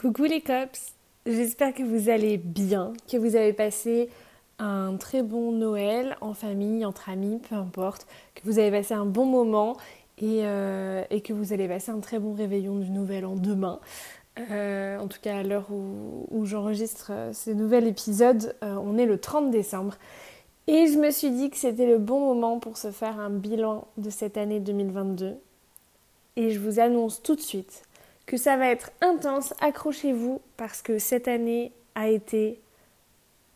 Coucou les cops, j'espère que vous allez bien, que vous avez passé un très bon Noël en famille, entre amis, peu importe, que vous avez passé un bon moment et, euh, que vous allez passer un très bon réveillon du Nouvel An demain. Euh, en tout cas, à l'heure où, j'enregistre euh, ce nouvel épisode, on est le 30 décembre. Et je me suis dit que c'était le bon moment pour se faire un bilan de cette année 2022. Et je vous annonce tout de suite que ça va être intense. Accrochez-vous parce que cette année a été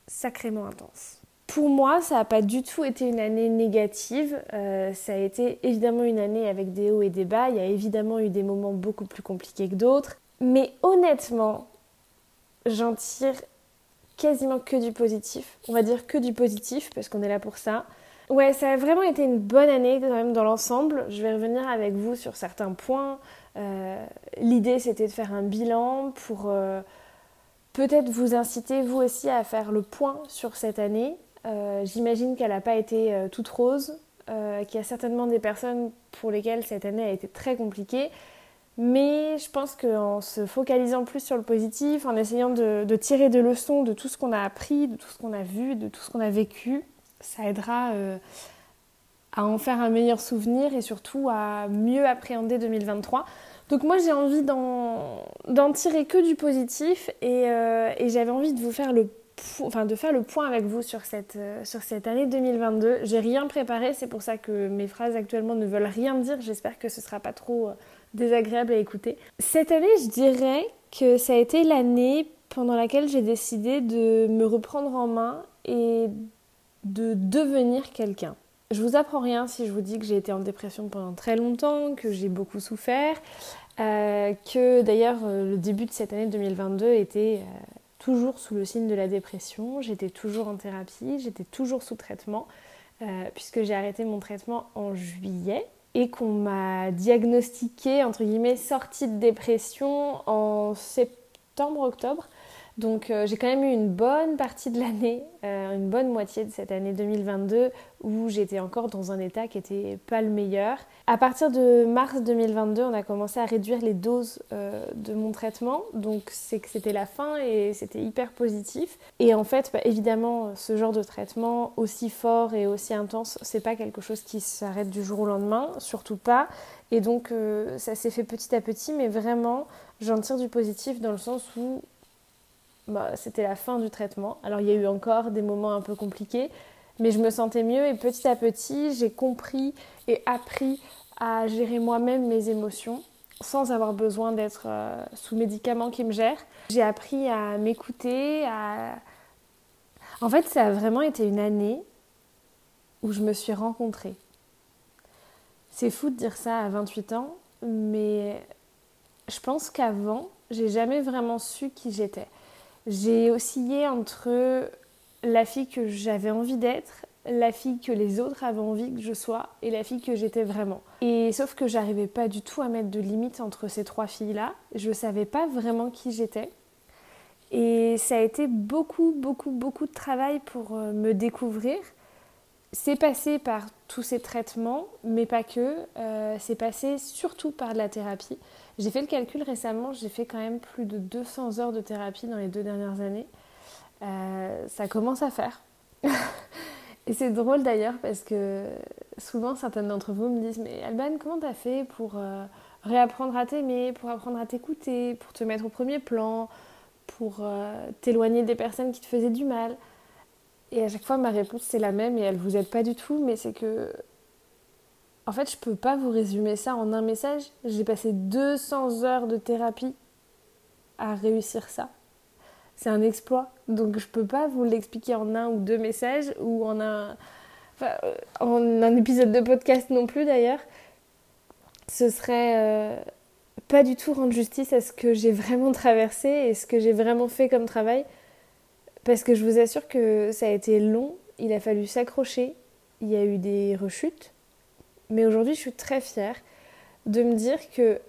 sacrément intense. Pour moi, ça n'a pas du tout été une année négative. Euh, ça a été évidemment une année avec des hauts et des bas. Il y a évidemment eu des moments beaucoup plus compliqués que d'autres. Mais honnêtement, j'en tire quasiment que du positif. On va dire que du positif parce qu'on est là pour ça. Ouais, ça a vraiment été une bonne année quand même dans l'ensemble. Je vais revenir avec vous sur certains points. Euh, l'idée, c'était de faire un bilan pour euh, peut-être vous inciter, vous aussi, à faire le point sur cette année. Euh, j'imagine qu'elle n'a pas été toute rose, qu'il y a certainement des personnes pour lesquelles cette année a été très compliquée. Mais je pense qu'en se focalisant plus sur le positif, en essayant de, de tirer des leçons de tout ce qu'on a appris, de tout ce qu'on a vu, de tout ce qu'on a vécu, ça aidera à en faire un meilleur souvenir et surtout à mieux appréhender 2023. Donc moi j'ai envie d'en tirer que du positif euh, et, j'avais envie de vous faire le point avec vous sur cette, euh, année 2022. J'ai rien préparé, c'est pour ça que mes phrases actuellement ne veulent rien dire. J'espère que ce sera pas trop euh, désagréable à écouter. Cette année, je dirais que ça a été l'année pendant laquelle j'ai décidé de me reprendre en main et de devenir quelqu'un. Je vous apprends rien si je vous dis que j'ai été en dépression pendant très longtemps, que j'ai beaucoup souffert, euh, que d'ailleurs euh, le début de cette année 2022 était euh, toujours sous le signe de la dépression, j'étais toujours en thérapie, j'étais toujours sous traitement, puisque j'ai arrêté mon traitement en juillet et qu'on m'a diagnostiqué, entre guillemets, sortie de dépression en septembre-octobre. Donc euh, j'ai quand même eu une bonne partie de l'année, euh, une bonne moitié de cette année 2022 où j'étais encore dans un état qui n'était pas le meilleur. À partir de mars 2022, on a commencé à réduire les doses euh, de mon traitement, donc c'est que c'était la fin et c'était hyper positif. Et en fait, bah, évidemment, ce genre de traitement aussi fort et aussi intense, c'est pas quelque chose qui s'arrête du jour au lendemain, surtout pas. Et donc ça s'est fait petit à petit, mais vraiment, j'en tire du positif dans le sens où bah, c'était la fin du traitement. Alors il y a eu encore des moments un peu compliqués, mais je me sentais mieux et petit à petit, j'ai compris et appris à gérer moi-même mes émotions sans avoir besoin d'être euh, sous médicaments qui me gèrent. J'ai appris à m'écouter, à... En fait, ça a vraiment été une année où je me suis rencontrée. C'est fou de dire ça à 28 ans, mais je pense qu'avant, j'ai jamais vraiment su qui j'étais. J'ai oscillé entre la fille que j'avais envie d'être, la fille que les autres avaient envie que je sois et la fille que j'étais vraiment. Et sauf que j'arrivais pas du tout à mettre de limite entre ces trois filles-là. Je savais pas vraiment qui j'étais. Et ça a été beaucoup, beaucoup, beaucoup de travail pour euh, me découvrir. C'est passé par tous ces traitements, mais pas que. Euh, c'est passé surtout par de la thérapie. J'ai fait le calcul récemment, j'ai fait quand même plus de 200 heures de thérapie dans les deux dernières années. Euh, ça commence à faire. Et c'est drôle d'ailleurs parce que souvent certaines d'entre vous me disent Mais Alban, comment t'as fait pour euh, réapprendre à t'aimer, pour apprendre à t'écouter, pour te mettre au premier plan, pour t'éloigner des personnes qui te faisaient du mal? Et à chaque fois, ma réponse c'est la même et elle vous aide pas du tout, mais c'est que en fait, je peux pas vous résumer ça en un message. J'ai passé 200 heures de thérapie à réussir ça. C'est un exploit. Donc je peux pas vous l'expliquer en un ou deux messages ou en un, en un épisode de podcast non plus d'ailleurs. Ce serait euh, pas du tout rendre justice à ce que j'ai vraiment traversé et ce que j'ai vraiment fait comme travail. Parce que je vous assure que ça a été long, il a fallu s'accrocher, il y a eu des rechutes, mais aujourd'hui, je suis très fière de me dire que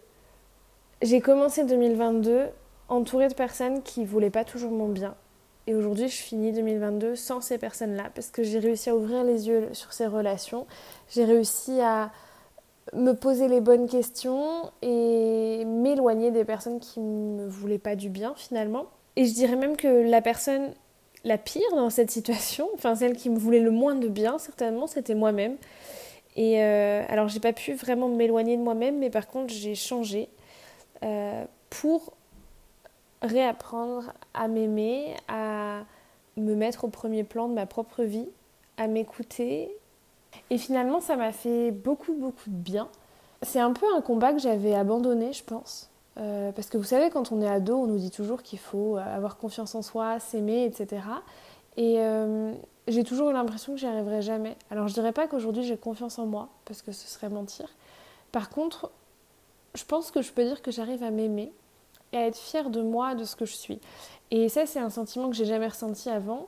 j'ai commencé 2022 entourée de personnes qui voulaient pas toujours mon bien. Et aujourd'hui, je finis 2022 sans ces personnes-là parce que j'ai réussi à ouvrir les yeux sur ces relations. J'ai réussi à me poser les bonnes questions et m'éloigner des personnes qui me voulaient pas du bien finalement. Et je dirais même que la personne la pire dans cette situation, enfin celle qui me voulait le moins de bien certainement, c'était moi-même. Et euh, alors j'ai pas pu vraiment m'éloigner de moi-même, mais par contre j'ai changé euh, pour réapprendre à m'aimer, à me mettre au premier plan de ma propre vie, à m'écouter. Et finalement ça m'a fait beaucoup beaucoup de bien. C'est un peu un combat que j'avais abandonné, je pense. Euh, parce que vous savez, quand on est ado, on nous dit toujours qu'il faut avoir confiance en soi, s'aimer, etc. Et euh, j'ai toujours eu l'impression que j'y arriverais jamais. Alors je dirais pas qu'aujourd'hui j'ai confiance en moi, parce que ce serait mentir. Par contre, je pense que je peux dire que j'arrive à m'aimer et à être fière de moi, de ce que je suis. Et ça, c'est un sentiment que j'ai jamais ressenti avant.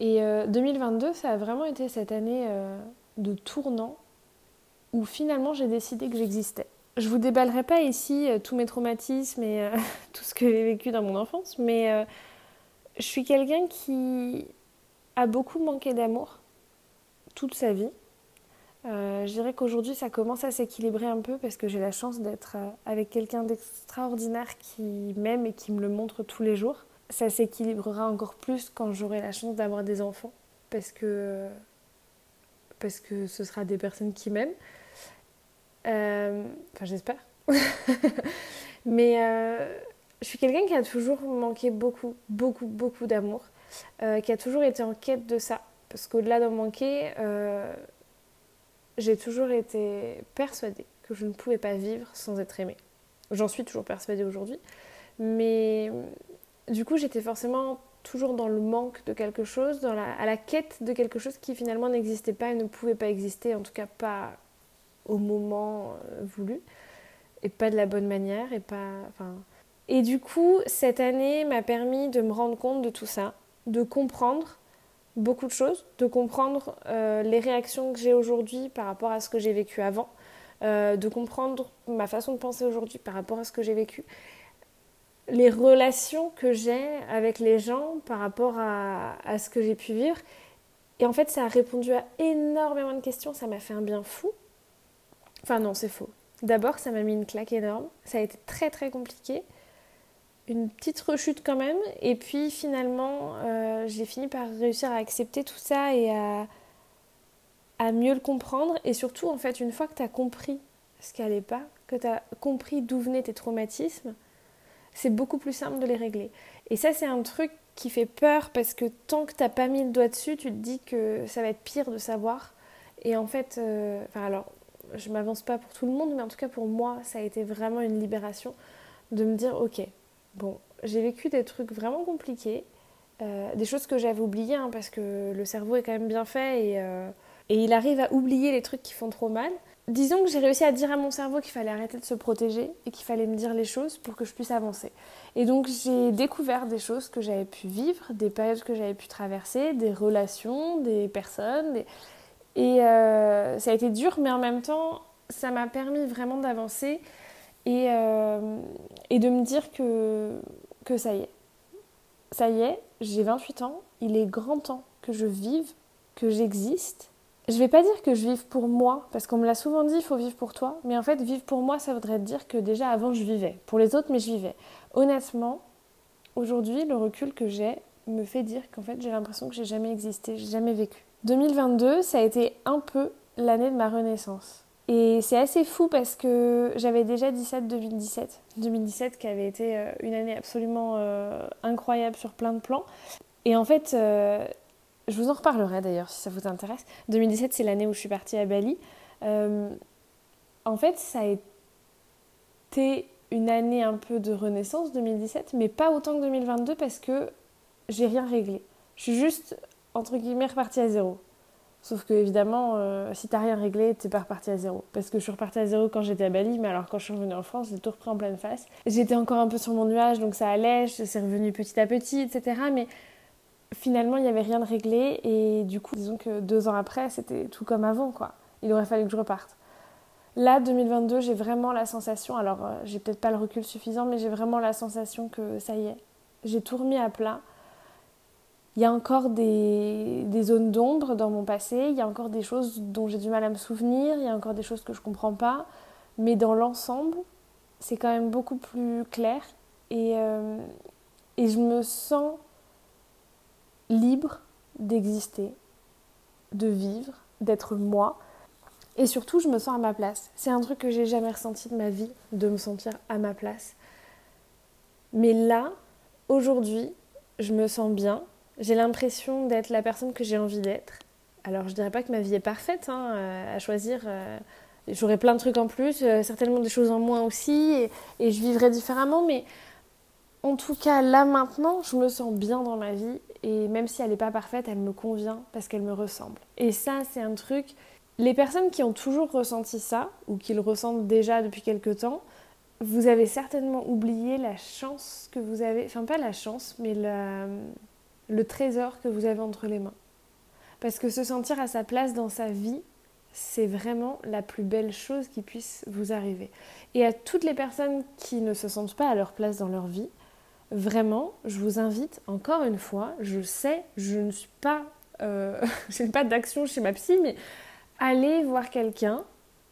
Et 2022, euh, ça a vraiment été cette année de tournant où finalement j'ai décidé que j'existais. Je vous déballerai pas ici euh, tous mes traumatismes et euh, tout ce que j'ai vécu dans mon enfance, mais euh, je suis quelqu'un qui a beaucoup manqué d'amour toute sa vie. je dirais qu'aujourd'hui ça commence à s'équilibrer un peu parce que j'ai la chance d'être avec quelqu'un d'extraordinaire qui m'aime et qui me le montre tous les jours. Ça s'équilibrera encore plus quand j'aurai la chance d'avoir des enfants parce que, parce que ce sera des personnes qui m'aiment. Euh, enfin, j'espère. Mais euh, je suis quelqu'un qui a toujours manqué beaucoup, beaucoup, beaucoup d'amour, euh, qui a toujours été en quête de ça. Parce qu'au-delà d'en manquer, j'ai toujours été persuadée que je ne pouvais pas vivre sans être aimée. J'en suis toujours persuadée aujourd'hui. Mais du coup, j'étais forcément toujours dans le manque de quelque chose, à la quête de quelque chose qui finalement n'existait pas et ne pouvait pas exister, en tout cas pas au moment euh, voulu et pas de la bonne manière et pas enfin. Et du coup cette année m'a permis de me rendre compte de tout ça de comprendre beaucoup de choses de comprendre euh, les réactions que j'ai aujourd'hui par rapport à ce que j'ai vécu avant euh, de comprendre ma façon de penser aujourd'hui par rapport à ce que j'ai vécu les relations que j'ai avec les gens par rapport à, à ce que j'ai pu vivre. Et en fait ça a répondu à énormément de questions ça m'a fait un bien fou Enfin non, c'est faux. D'abord, ça m'a mis une claque énorme. Ça a été très très compliqué. Une petite rechute quand même. Et puis finalement, euh, j'ai fini par réussir à accepter tout ça et à, à mieux le comprendre. Et surtout, en fait, une fois que tu as compris ce qui n'allait pas, que tu as compris d'où venaient tes traumatismes, c'est beaucoup plus simple de les régler. Et ça, c'est un truc qui fait peur parce que tant que tu n'as pas mis le doigt dessus, tu te dis que ça va être pire de savoir. Et en fait, euh, enfin alors, je m'avance pas pour tout le monde, mais en tout cas pour moi, ça a été vraiment une libération de me dire ok, bon, j'ai vécu des trucs vraiment compliqués, euh, des choses que j'avais oubliées, hein, parce que le cerveau est quand même bien fait et, euh, et il arrive à oublier les trucs qui font trop mal. Disons que j'ai réussi à dire à mon cerveau qu'il fallait arrêter de se protéger et qu'il fallait me dire les choses pour que je puisse avancer. Et donc j'ai découvert des choses que j'avais pu vivre, des périodes que j'avais pu traverser, des relations, des personnes, des... Et euh, ça a été dur, mais en même temps, ça m'a permis vraiment d'avancer et, euh, de me dire que, que ça y est. Ça y est, j'ai 28 ans, il est grand temps que je vive, que j'existe. Je vais pas dire que je vive pour moi, parce qu'on me l'a souvent dit, il faut vivre pour toi. Mais en fait, vivre pour moi, ça voudrait dire que déjà avant, je vivais. Pour les autres, mais je vivais. Honnêtement, aujourd'hui, le recul que j'ai me fait dire qu'en fait, j'ai l'impression que j'ai jamais existé, j'ai jamais vécu. 2022, ça a été un peu l'année de ma renaissance. Et c'est assez fou parce que j'avais déjà dit ça de 2017. 2017 qui avait été euh, une année absolument euh, incroyable sur plein de plans. Et en fait, euh, je vous en reparlerai d'ailleurs si ça vous intéresse. 2017, c'est l'année où je suis partie à Bali. en fait, ça a été une année un peu de renaissance 2017, mais pas autant que 2022 parce que j'ai rien réglé. Je suis juste entre guillemets reparti à zéro. Sauf que évidemment, euh, si t'as rien réglé, t'es pas reparti à zéro. Parce que je suis repartie à zéro quand j'étais à Bali, mais alors quand je suis revenue en France, j'ai tout repris en pleine face. J'étais encore un peu sur mon nuage, donc ça allait, c'est revenu petit à petit, etc. Mais finalement, il n'y avait rien de réglé, et du coup, disons que deux ans après, c'était tout comme avant, quoi. Il aurait fallu que je reparte. Là, 2022, j'ai vraiment la sensation, alors euh, j'ai peut-être pas le recul suffisant, mais j'ai vraiment la sensation que ça y est, j'ai tout remis à plat Il y a encore des, zones d'ombre dans mon passé, il y a encore des choses dont j'ai du mal à me souvenir, il y a encore des choses que je ne comprends pas, mais dans l'ensemble, c'est quand même beaucoup plus clair et, euh, et je me sens libre d'exister, de vivre, d'être moi. Et surtout, je me sens à ma place. C'est un truc que j'ai jamais ressenti de ma vie, de me sentir à ma place. Mais là, aujourd'hui, je me sens bien. J'ai l'impression d'être la personne que j'ai envie d'être. Alors, je dirais pas que ma vie est parfaite hein, euh, à choisir. Euh, j'aurais plein de trucs en plus, euh, certainement des choses en moins aussi, et, je vivrais différemment. Mais en tout cas, là maintenant, je me sens bien dans ma vie et même si elle n'est pas parfaite, elle me convient parce qu'elle me ressemble. Et ça, c'est un truc. Les personnes qui ont toujours ressenti ça, ou qui le ressentent déjà depuis quelque temps, vous avez certainement oublié la chance que vous avez, enfin pas la chance, mais le trésor que vous avez entre les mains. Parce que se sentir à sa place dans sa vie, c'est vraiment la plus belle chose qui puisse vous arriver. Et à toutes les personnes qui ne se sentent pas à leur place dans leur vie, vraiment, je vous invite encore une fois, je sais, je ne suis pas, euh, je n'ai pas d'action chez ma psy, mais allez voir quelqu'un,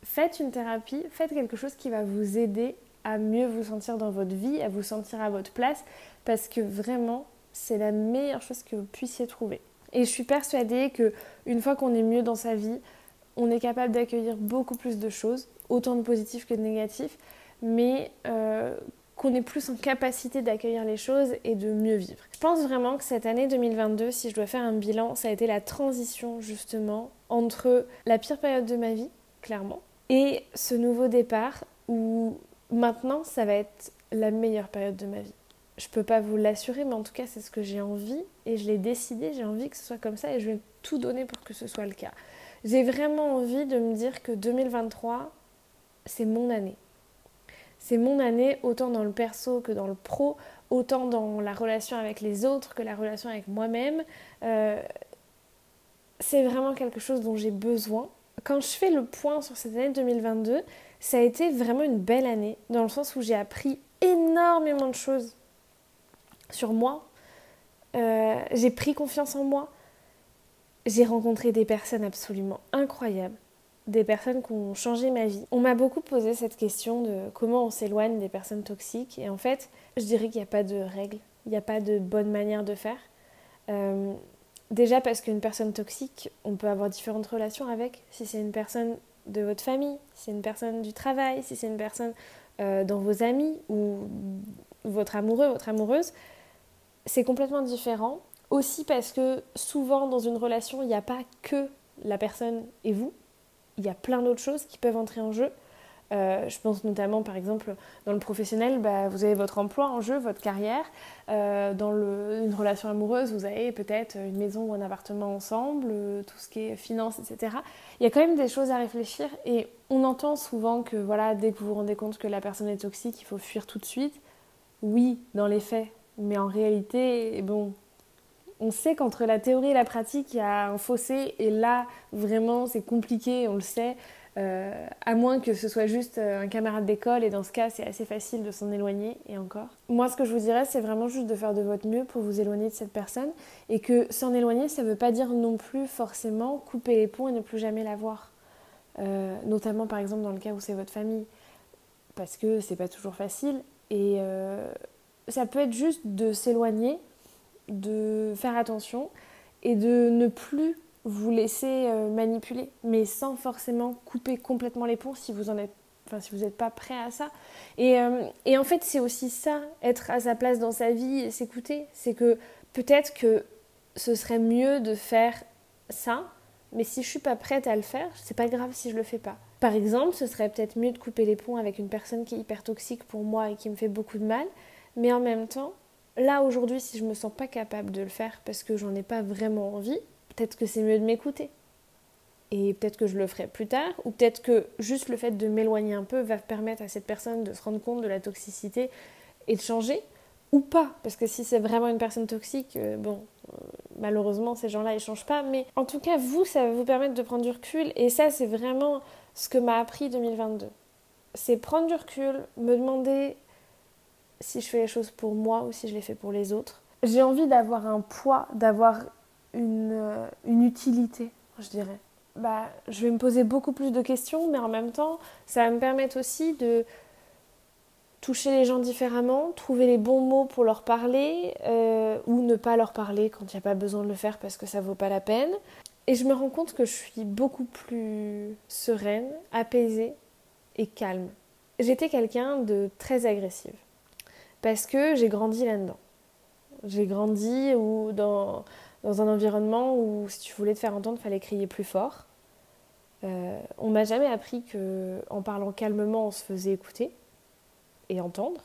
faites une thérapie, faites quelque chose qui va vous aider à mieux vous sentir dans votre vie, à vous sentir à votre place, parce que vraiment, c'est la meilleure chose que vous puissiez trouver. Et je suis persuadée que une fois qu'on est mieux dans sa vie, on est capable d'accueillir beaucoup plus de choses, autant de positifs que de négatifs, mais euh, qu'on est plus en capacité d'accueillir les choses et de mieux vivre. Je pense vraiment que cette année 2022, si je dois faire un bilan, ça a été la transition justement entre la pire période de ma vie, clairement, et ce nouveau départ où maintenant ça va être la meilleure période de ma vie. Je peux pas vous l'assurer, mais en tout cas c'est ce que j'ai envie et je l'ai décidé, j'ai envie que ce soit comme ça et je vais tout donner pour que ce soit le cas. J'ai vraiment envie de me dire que 2023, c'est mon année. C'est mon année, autant dans le perso que dans le pro, autant dans la relation avec les autres que la relation avec moi-même. Euh, c'est vraiment quelque chose dont j'ai besoin. Quand je fais le point sur cette année 2022, ça a été vraiment une belle année, dans le sens où j'ai appris énormément de choses sur moi. Euh, j'ai pris confiance en moi. J'ai rencontré des personnes absolument incroyables des personnes qui ont changé ma vie. On m'a beaucoup posé cette question de comment on s'éloigne des personnes toxiques. Et en fait, je dirais qu'il n'y a pas de règle, il n'y a pas de bonne manière de faire. Euh, déjà parce qu'une personne toxique, on peut avoir différentes relations avec. Si c'est une personne de votre famille, si c'est une personne du travail, si c'est une personne euh, dans vos amis ou votre amoureux, votre amoureuse, c'est complètement différent. Aussi parce que souvent dans une relation, il n'y a pas que la personne et vous, il y a plein d'autres choses qui peuvent entrer en jeu. Euh, je pense notamment, par exemple, dans le professionnel, bah, vous avez votre emploi en jeu, votre carrière. Euh, dans le, une relation amoureuse, vous avez peut-être une maison ou un appartement ensemble, euh, tout ce qui est finance, etc. Il y a quand même des choses à réfléchir et on entend souvent que voilà, dès que vous vous rendez compte que la personne est toxique, il faut fuir tout de suite. Oui, dans les faits, mais en réalité, bon, on sait qu'entre la théorie et la pratique, il y a un fossé, et là, vraiment, c'est compliqué, on le sait, euh, à moins que ce soit juste euh, un camarade d'école, et dans ce cas, c'est assez facile de s'en éloigner, et encore. Moi, ce que je vous dirais, c'est vraiment juste de faire de votre mieux pour vous éloigner de cette personne, et que s'en éloigner, ça ne veut pas dire non plus forcément couper les ponts et ne plus jamais la voir. Euh, notamment, par exemple, dans le cas où c'est votre famille, parce que c'est pas toujours facile, et ça peut être juste de s'éloigner de faire attention et de ne plus vous laisser euh, manipuler, mais sans forcément couper complètement les ponts si vous en êtes, enfin si vous n'êtes pas prêt à ça. Et, euh, et en fait, c'est aussi ça, être à sa place dans sa vie et s'écouter. C'est que peut-être que ce serait mieux de faire ça, mais si je suis pas prête à le faire, c'est pas grave si je le fais pas. Par exemple, ce serait peut-être mieux de couper les ponts avec une personne qui est hyper toxique pour moi et qui me fait beaucoup de mal, mais en même temps, là aujourd'hui, si je me sens pas capable de le faire parce que j'en ai pas vraiment envie, peut-être que c'est mieux de m'écouter. Et peut-être que je le ferai plus tard, ou peut-être que juste le fait de m'éloigner un peu va permettre à cette personne de se rendre compte de la toxicité et de changer, ou pas. Parce que si c'est vraiment une personne toxique, euh, bon, euh, malheureusement, ces gens-là, ils changent pas. Mais en tout cas, vous, ça va vous permettre de prendre du recul. Et ça, c'est vraiment ce que m'a appris 2022. C'est prendre du recul, me demander si je fais les choses pour moi ou si je les fais pour les autres. j'ai envie d'avoir un poids, d'avoir une, euh, une utilité, je dirais. Bah, je vais me poser beaucoup plus de questions, mais en même temps, ça va me permettre aussi de toucher les gens différemment, trouver les bons mots pour leur parler euh, ou ne pas leur parler quand il n'y a pas besoin de le faire parce que ça vaut pas la peine. Et je me rends compte que je suis beaucoup plus sereine, apaisée et calme. J'étais quelqu'un de très agressive parce que j'ai grandi là-dedans. J'ai grandi ou dans, dans, un environnement où si tu voulais te faire entendre, il fallait crier plus fort. Euh, on m'a jamais appris que en parlant calmement, on se faisait écouter et entendre.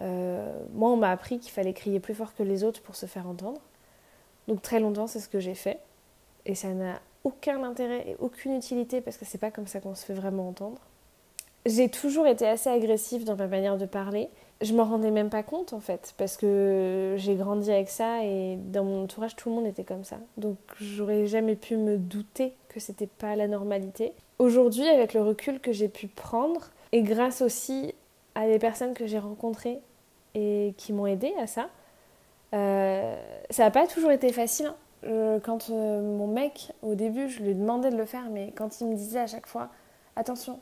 Euh, moi, on m'a appris qu'il fallait crier plus fort que les autres pour se faire entendre. Donc très longtemps, c'est ce que j'ai fait. Et ça n'a aucun intérêt et aucune utilité parce que c'est pas comme ça qu'on se fait vraiment entendre. J'ai toujours été assez agressive dans ma manière de parler. Je m'en rendais même pas compte en fait parce que j'ai grandi avec ça et dans mon entourage tout le monde était comme ça. Donc j'aurais jamais pu me douter que c'était pas la normalité. Aujourd'hui, avec le recul que j'ai pu prendre et grâce aussi à des personnes que j'ai rencontrées et qui m'ont aidé à ça. Euh, ça n'a pas toujours été facile. Hein. Quand euh, mon mec, au début, je lui demandais de le faire, mais quand il me disait à chaque fois Attention,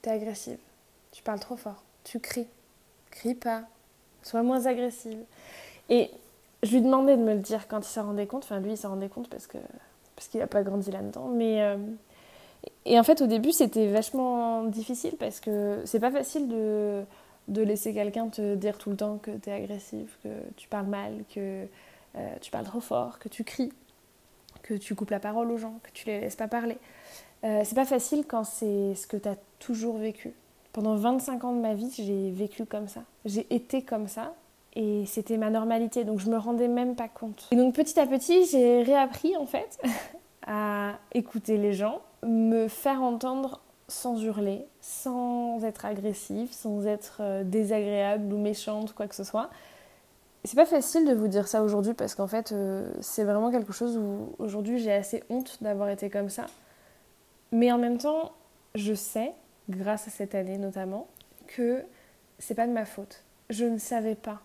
t'es agressive, tu parles trop fort, tu cries, crie pas, sois moins agressive. Et je lui demandais de me le dire quand il s'en rendait compte. Enfin, lui, il s'en rendait compte parce que parce qu'il n'a pas grandi là-dedans. Mais et en fait, au début, c'était vachement difficile parce que c'est pas facile de, de laisser quelqu'un te dire tout le temps que tu es agressive, que tu parles mal, que euh, tu parles trop fort, que tu cries, que tu coupes la parole aux gens, que tu les laisses pas parler. Euh, c'est pas facile quand c'est ce que tu as toujours vécu. Pendant 25 ans de ma vie, j'ai vécu comme ça. J'ai été comme ça et c'était ma normalité, donc je me rendais même pas compte. Et donc petit à petit, j'ai réappris en fait à écouter les gens, me faire entendre sans hurler, sans être agressive, sans être euh, désagréable ou méchante, quoi que ce soit. C'est pas facile de vous dire ça aujourd'hui parce qu'en fait, euh, c'est vraiment quelque chose où aujourd'hui j'ai assez honte d'avoir été comme ça. Mais en même temps, je sais, grâce à cette année notamment, que c'est pas de ma faute. Je ne savais pas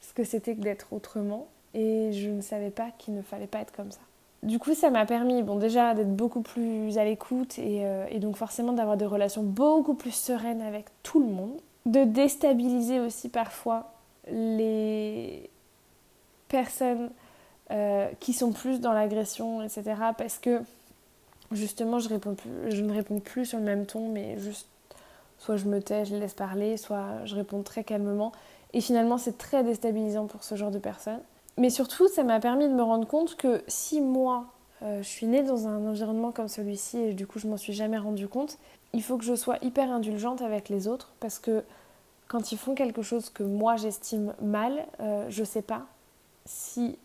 ce que c'était que d'être autrement et je ne savais pas qu'il ne fallait pas être comme ça du coup, ça m'a permis, bon, déjà d'être beaucoup plus à l'écoute et, euh, donc forcément d'avoir des relations beaucoup plus sereines avec tout le monde, de déstabiliser aussi parfois les personnes euh, qui sont plus dans l'agression, etc. Parce que justement, je, ne réponds plus sur le même ton, mais juste soit je me tais, je les laisse parler, soit je réponds très calmement. Et finalement, c'est très déstabilisant pour ce genre de personnes. Mais surtout, ça m'a permis de me rendre compte que si moi, euh, je suis née dans un environnement comme celui-ci et du coup je m'en suis jamais rendu compte, il faut que je sois hyper indulgente avec les autres parce que quand ils font quelque chose que moi j'estime mal, euh, je sais pas si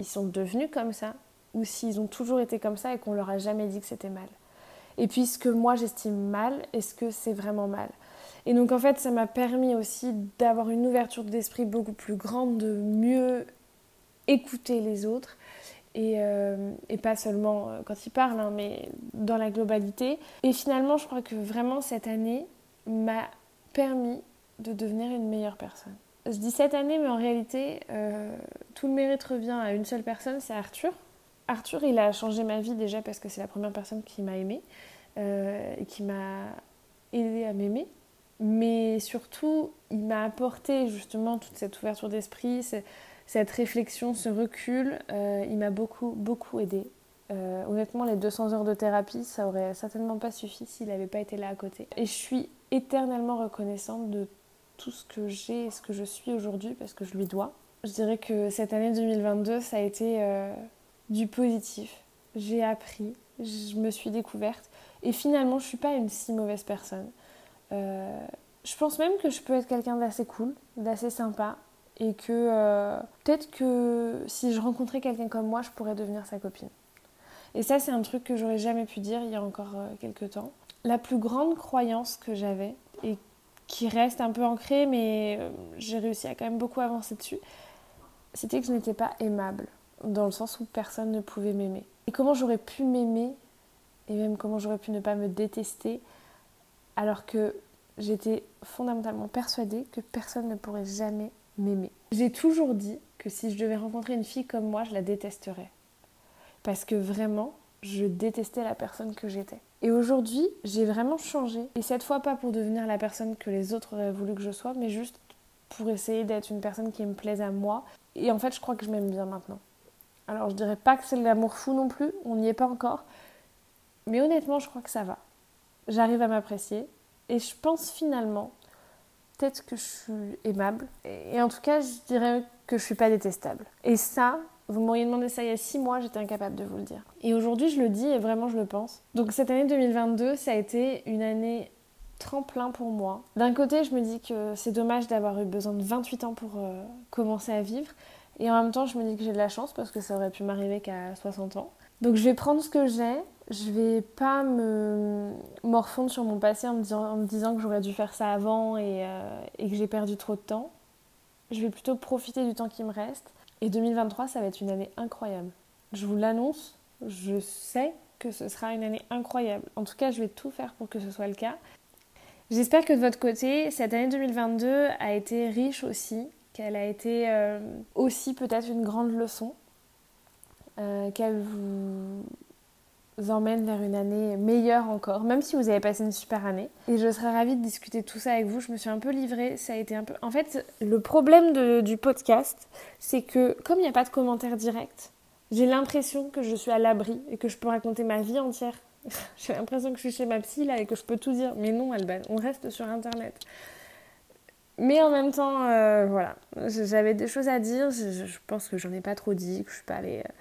ils sont devenus comme ça ou s'ils ont toujours été comme ça et qu'on leur a jamais dit que c'était mal. Et puis ce que moi j'estime mal, est-ce que c'est vraiment mal? Et donc en fait ça m'a permis aussi d'avoir une ouverture d'esprit beaucoup plus grande, de mieux écouter les autres et, euh, pas seulement euh, quand ils parlent, hein, mais dans la globalité. Et finalement, je crois que vraiment cette année m'a permis de devenir une meilleure personne. Je dis cette année, mais en réalité, euh, tout le mérite revient à une seule personne, c'est Arthur. Arthur, il a changé ma vie déjà parce que c'est la première personne qui m'a aimée et qui m'a aidé à m'aimer. Mais surtout, il m'a apporté justement toute cette ouverture d'esprit, cette réflexion, ce recul, euh, il m'a beaucoup, beaucoup aidé. Euh, honnêtement, les 200 heures de thérapie, ça aurait certainement pas suffi s'il n'avait pas été là à côté. Et je suis éternellement reconnaissante de tout ce que j'ai et ce que je suis aujourd'hui parce que je lui dois. Je dirais que cette année 2022, ça a été euh, du positif. J'ai appris, je me suis découverte et finalement, je suis pas une si mauvaise personne. je pense même que je peux être quelqu'un d'assez cool, d'assez sympa, et que euh, peut-être que si je rencontrais quelqu'un comme moi, je pourrais devenir sa copine. Et ça, c'est un truc que j'aurais jamais pu dire il y a encore euh, quelques temps. La plus grande croyance que j'avais, et qui reste un peu ancrée, mais euh, j'ai réussi à quand même beaucoup avancer dessus, c'était que je n'étais pas aimable, dans le sens où personne ne pouvait m'aimer. Et comment j'aurais pu m'aimer, et même comment j'aurais pu ne pas me détester, alors que j'étais fondamentalement persuadée que personne ne pourrait jamais m'aimer. J'ai toujours dit que si je devais rencontrer une fille comme moi, je la détesterais. Parce que vraiment, je détestais la personne que j'étais. Et aujourd'hui, j'ai vraiment changé. Et cette fois, pas pour devenir la personne que les autres auraient voulu que je sois, mais juste pour essayer d'être une personne qui me plaise à moi. Et en fait, je crois que je m'aime bien maintenant. Alors, je dirais pas que c'est l'amour fou non plus, on n'y est pas encore. Mais honnêtement, je crois que ça va. J'arrive à m'apprécier. Et je pense finalement, peut-être que je suis aimable. Et en tout cas, je dirais que je suis pas détestable. Et ça, vous m'auriez demandé ça il y a six mois, j'étais incapable de vous le dire. Et aujourd'hui, je le dis et vraiment, je le pense. Donc cette année 2022, ça a été une année tremplin pour moi. D'un côté, je me dis que c'est dommage d'avoir eu besoin de 28 ans pour euh, commencer à vivre. Et en même temps, je me dis que j'ai de la chance parce que ça aurait pu m'arriver qu'à 60 ans. Donc je vais prendre ce que j'ai. Je vais pas me morfondre sur mon passé en me disant, que j'aurais dû faire ça avant et, euh, et que j'ai perdu trop de temps. Je vais plutôt profiter du temps qui me reste et 2023, ça va être une année incroyable. Je vous l'annonce, je sais que ce sera une année incroyable. En tout cas, je vais tout faire pour que ce soit le cas. J'espère que de votre côté, cette année 2022 a été riche aussi, qu'elle a été euh, aussi peut-être une grande leçon, euh, qu'elle vous emmène vers une année meilleure encore, même si vous avez passé une super année. Et je serais ravie de discuter tout ça avec vous. Je me suis un peu livrée, ça a été un peu... En fait, le problème du podcast, c'est que comme il n'y a pas de commentaires directs, j'ai l'impression que je suis à l'abri et que je peux raconter ma vie entière. j'ai l'impression que je suis chez ma psy là et que je peux tout dire. Mais non, Alban, on reste sur Internet. Mais en même temps, euh, voilà, j'avais des choses à dire. Je, pense que j'en ai pas trop dit, que je suis pas allée... Euh,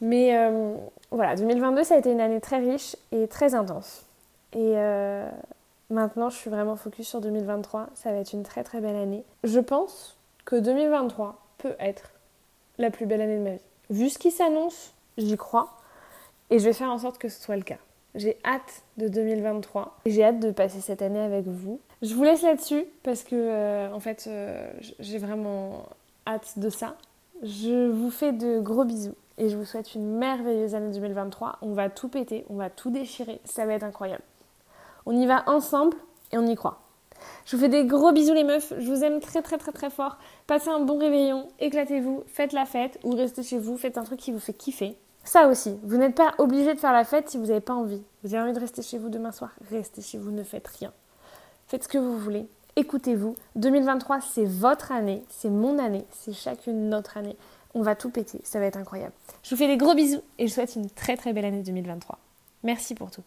mais euh, voilà, 2022, ça a été une année très riche et très intense. Et maintenant, je suis vraiment focus sur 2023. Ça va être une très très belle année. Je pense que 2023 peut être la plus belle année de ma vie. Vu ce qui s'annonce, j'y crois. Et je vais faire en sorte que ce soit le cas. J'ai hâte de 2023 et j'ai hâte de passer cette année avec vous. Je vous laisse là-dessus parce que euh, en fait j'ai vraiment hâte de ça. Je vous fais de gros bisous et je vous souhaite une merveilleuse année 2023. On va tout péter, on va tout déchirer, ça va être incroyable. On y va ensemble et on y croit. Je vous fais des gros bisous les meufs, je vous aime très très très très fort. Passez un bon réveillon, éclatez-vous, faites la fête ou restez chez vous, faites un truc qui vous fait kiffer. Ça aussi, vous n'êtes pas obligé de faire la fête si vous n'avez pas envie. Vous avez envie de rester chez vous demain soir, restez chez vous, ne faites rien. Faites ce que vous voulez, écoutez-vous. 2023, c'est votre année, c'est mon année, c'est chacune notre année. On va tout péter, ça va être incroyable. Je vous fais des gros bisous et je vous souhaite une très très belle année 2023. Merci pour tout.